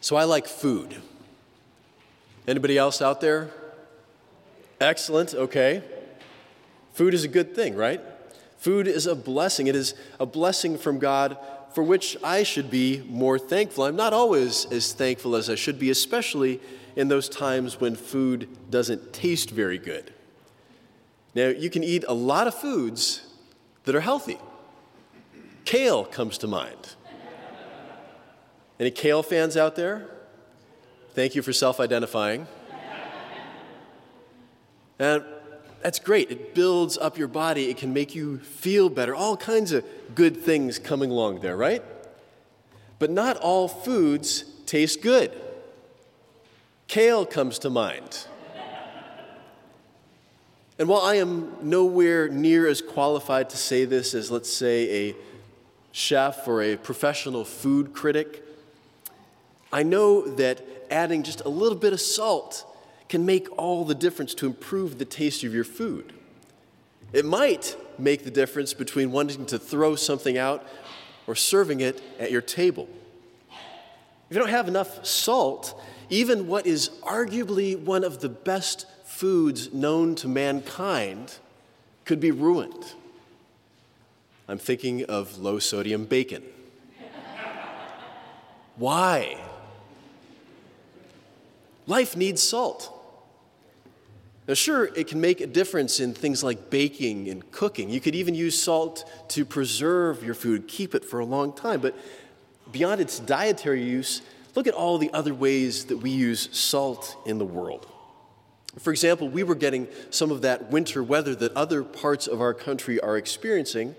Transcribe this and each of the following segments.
So I like food. Anybody else out there? Excellent, okay. Food is a good thing, right? Food is a blessing. It is a blessing from God for which I should be more thankful. I'm not always as thankful as I should be, especially in those times when food doesn't taste very good. Now, you can eat a lot of foods that are healthy. Kale comes to mind. Any kale fans out there? Thank you for self identifying. And that's great. It builds up your body, it can make you feel better. All kinds of good things coming along there, right? But not all foods taste good. Kale comes to mind. And while I am nowhere near as qualified to say this as, let's say, a chef or a professional food critic, I know that adding just a little bit of salt can make all the difference to improve the taste of your food. It might make the difference between wanting to throw something out or serving it at your table. If you don't have enough salt, even what is arguably one of the best foods known to mankind could be ruined. I'm thinking of low sodium bacon. Why? Life needs salt. Now, sure, it can make a difference in things like baking and cooking. You could even use salt to preserve your food, keep it for a long time. But beyond its dietary use, look at all the other ways that we use salt in the world. For example, we were getting some of that winter weather that other parts of our country are experiencing.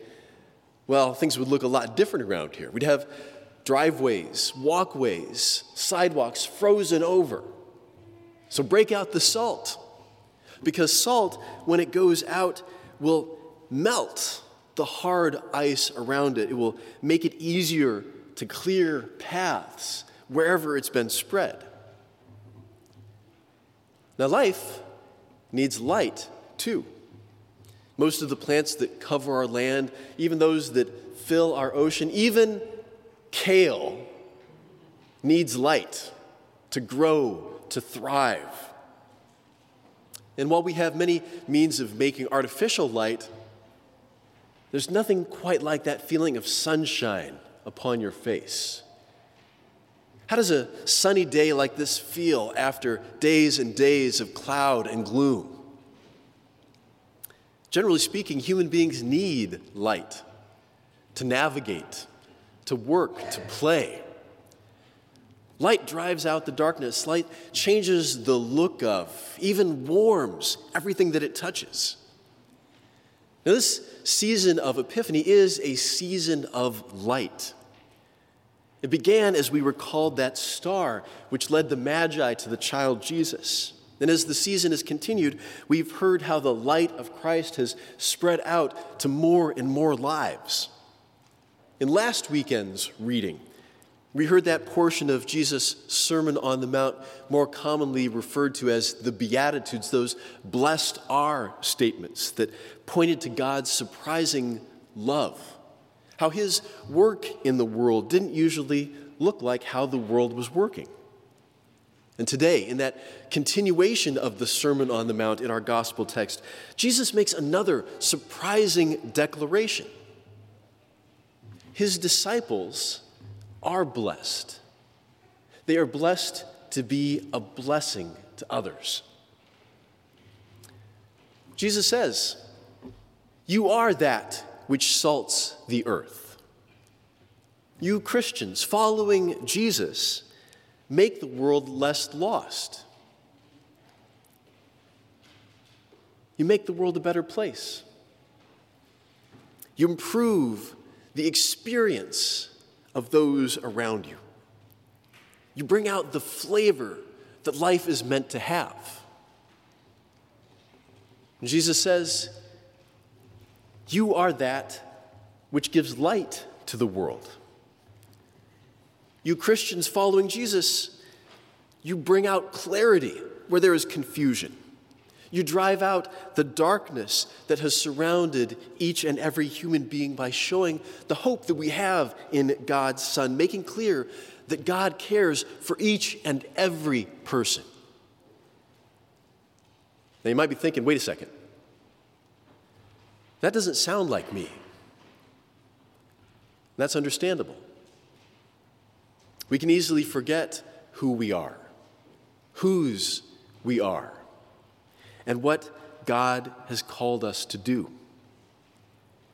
Well, things would look a lot different around here. We'd have driveways, walkways, sidewalks frozen over. So break out the salt because salt, when it goes out, will melt the hard ice around it. It will make it easier to clear paths wherever it's been spread. Now, life needs light too. Most of the plants that cover our land, even those that fill our ocean, even kale, needs light to grow, to thrive. And while we have many means of making artificial light, there's nothing quite like that feeling of sunshine upon your face. How does a sunny day like this feel after days and days of cloud and gloom? Generally speaking, human beings need light to navigate, to work, to play. Light drives out the darkness. Light changes the look of, even warms everything that it touches. Now, this season of Epiphany is a season of light. It began as we recalled that star which led the Magi to the child Jesus. And as the season has continued, we've heard how the light of Christ has spread out to more and more lives. In last weekend's reading, we heard that portion of Jesus' Sermon on the Mount, more commonly referred to as the Beatitudes, those blessed are statements that pointed to God's surprising love. How his work in the world didn't usually look like how the world was working. And today, in that continuation of the Sermon on the Mount in our gospel text, Jesus makes another surprising declaration. His disciples are blessed. They are blessed to be a blessing to others. Jesus says, You are that which salts the earth. You Christians following Jesus make the world less lost. You make the world a better place. You improve the experience of those around you. You bring out the flavor that life is meant to have. And Jesus says, You are that which gives light to the world. You Christians following Jesus, you bring out clarity where there is confusion. You drive out the darkness that has surrounded each and every human being by showing the hope that we have in God's Son, making clear that God cares for each and every person. Now, you might be thinking, wait a second. That doesn't sound like me. That's understandable. We can easily forget who we are, whose we are, and what God has called us to do.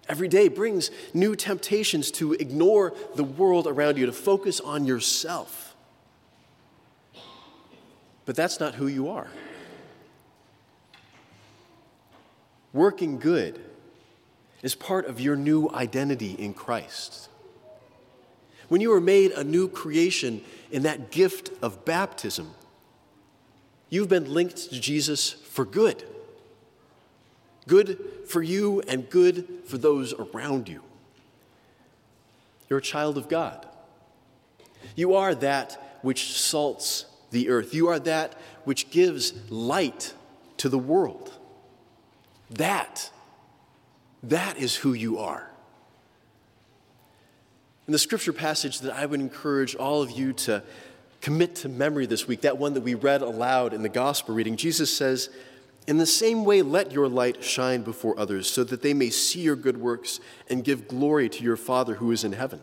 Every day brings new temptations to ignore the world around you, to focus on yourself. But that's not who you are. Working good is part of your new identity in Christ. When you are made a new creation in that gift of baptism, you've been linked to Jesus for good. Good for you and good for those around you. You're a child of God. You are that which salts the earth. You are that which gives light to the world. That, that is who you are. In the scripture passage that I would encourage all of you to commit to memory this week, that one that we read aloud in the gospel reading, Jesus says, In the same way, let your light shine before others, so that they may see your good works and give glory to your Father who is in heaven.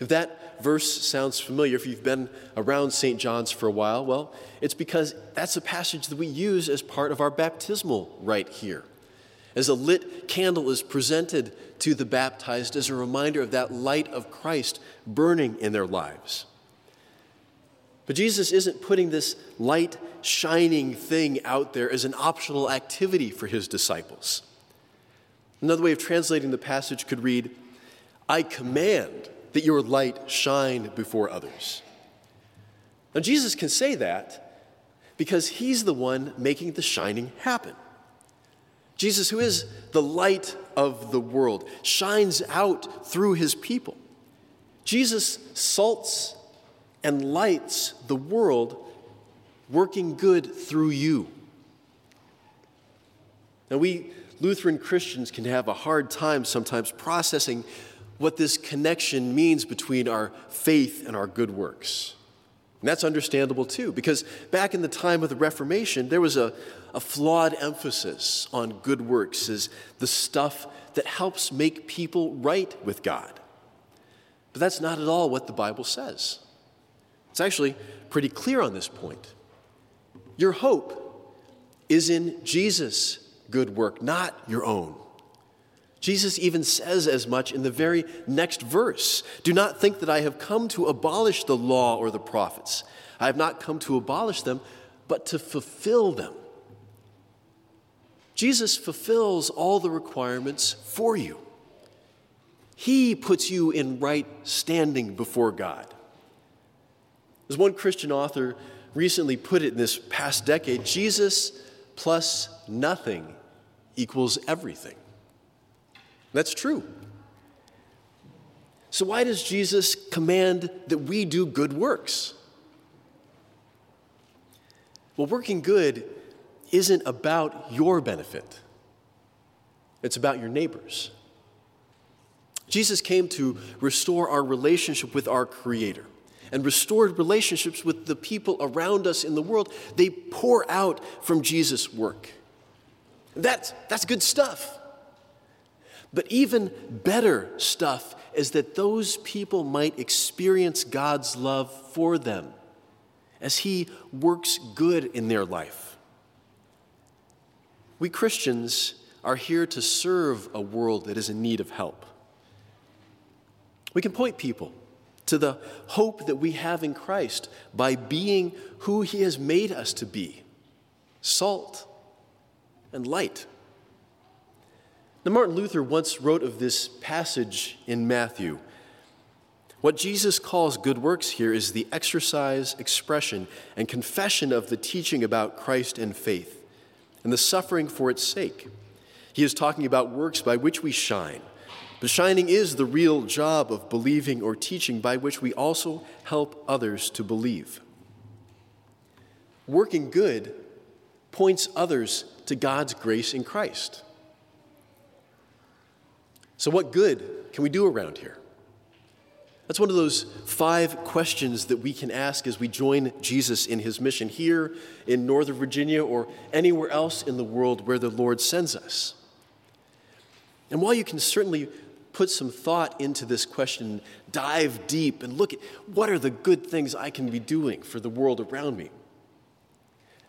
If that verse sounds familiar, if you've been around St. John's for a while, well, it's because that's a passage that we use as part of our baptismal rite here. As a lit candle is presented to the baptized as a reminder of that light of Christ burning in their lives. But Jesus isn't putting this light shining thing out there as an optional activity for his disciples. Another way of translating the passage could read, I command that your light shine before others. Now, Jesus can say that because he's the one making the shining happen. Jesus, who is the light of the world, shines out through his people. Jesus salts and lights the world, working good through you. Now, we Lutheran Christians can have a hard time sometimes processing what this connection means between our faith and our good works. And that's understandable too, because back in the time of the Reformation, there was a, a flawed emphasis on good works as the stuff that helps make people right with God. But that's not at all what the Bible says. It's actually pretty clear on this point. Your hope is in Jesus' good work, not your own. Jesus even says as much in the very next verse Do not think that I have come to abolish the law or the prophets. I have not come to abolish them, but to fulfill them. Jesus fulfills all the requirements for you. He puts you in right standing before God. As one Christian author recently put it in this past decade Jesus plus nothing equals everything. That's true. So, why does Jesus command that we do good works? Well, working good isn't about your benefit, it's about your neighbor's. Jesus came to restore our relationship with our Creator and restored relationships with the people around us in the world. They pour out from Jesus' work. That's, that's good stuff. But even better stuff is that those people might experience God's love for them as He works good in their life. We Christians are here to serve a world that is in need of help. We can point people to the hope that we have in Christ by being who He has made us to be salt and light. Now, Martin Luther once wrote of this passage in Matthew. What Jesus calls good works here is the exercise, expression, and confession of the teaching about Christ and faith and the suffering for its sake. He is talking about works by which we shine. But shining is the real job of believing or teaching by which we also help others to believe. Working good points others to God's grace in Christ. So, what good can we do around here? That's one of those five questions that we can ask as we join Jesus in his mission here in Northern Virginia or anywhere else in the world where the Lord sends us. And while you can certainly put some thought into this question, dive deep, and look at what are the good things I can be doing for the world around me,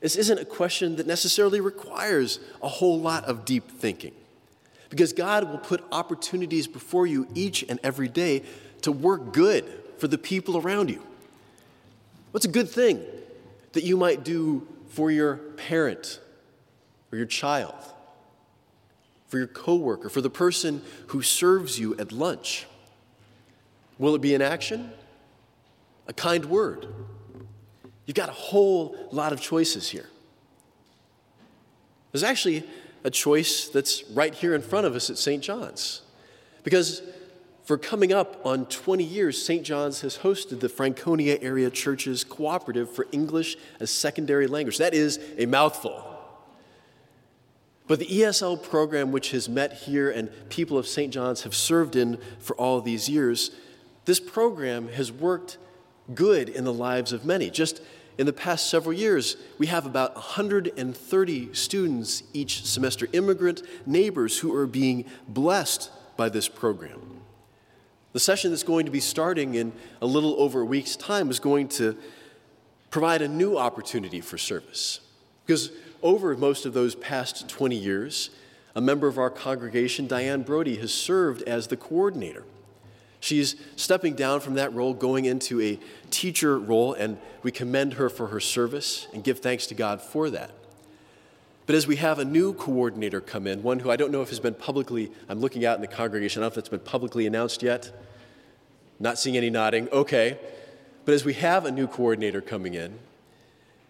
this isn't a question that necessarily requires a whole lot of deep thinking. Because God will put opportunities before you each and every day to work good for the people around you. What's a good thing that you might do for your parent or your child, for your coworker, for the person who serves you at lunch? Will it be an action? A kind word? You've got a whole lot of choices here. There's actually a choice that's right here in front of us at St. John's. Because for coming up on 20 years, St. John's has hosted the Franconia Area Churches Cooperative for English as Secondary Language. That is a mouthful. But the ESL program, which has met here and people of St. John's have served in for all these years, this program has worked good in the lives of many. Just in the past several years, we have about 130 students each semester, immigrant neighbors who are being blessed by this program. The session that's going to be starting in a little over a week's time is going to provide a new opportunity for service. Because over most of those past 20 years, a member of our congregation, Diane Brody, has served as the coordinator. She's stepping down from that role, going into a teacher role, and we commend her for her service and give thanks to God for that. But as we have a new coordinator come in, one who I don't know if has been publicly, I'm looking out in the congregation, I don't know if that's been publicly announced yet. Not seeing any nodding. Okay. But as we have a new coordinator coming in,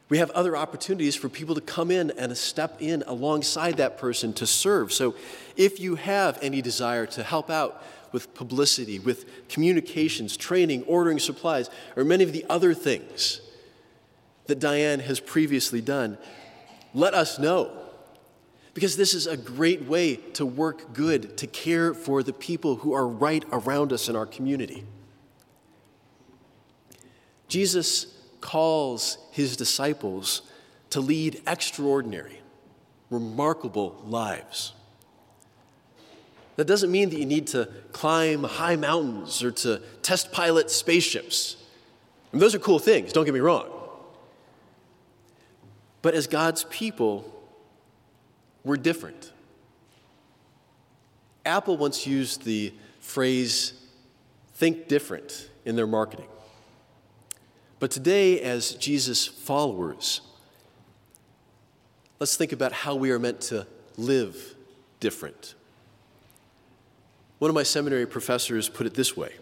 we have other opportunities for people to come in and step in alongside that person to serve. So if you have any desire to help out with publicity, with communications, training, ordering supplies, or many of the other things that Diane has previously done, let us know. Because this is a great way to work good, to care for the people who are right around us in our community. Jesus calls his disciples to lead extraordinary, remarkable lives. That doesn't mean that you need to climb high mountains or to test pilot spaceships. I mean, those are cool things, don't get me wrong. But as God's people, we're different. Apple once used the phrase think different in their marketing. But today, as Jesus' followers, let's think about how we are meant to live different. One of my seminary professors put it this way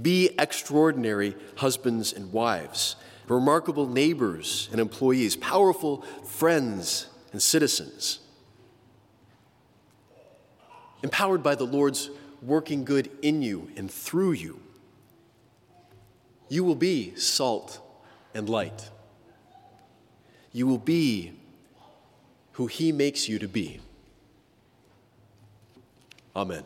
Be extraordinary husbands and wives, remarkable neighbors and employees, powerful friends and citizens. Empowered by the Lord's working good in you and through you you will be salt and light. You will be who He makes you to be. Amen.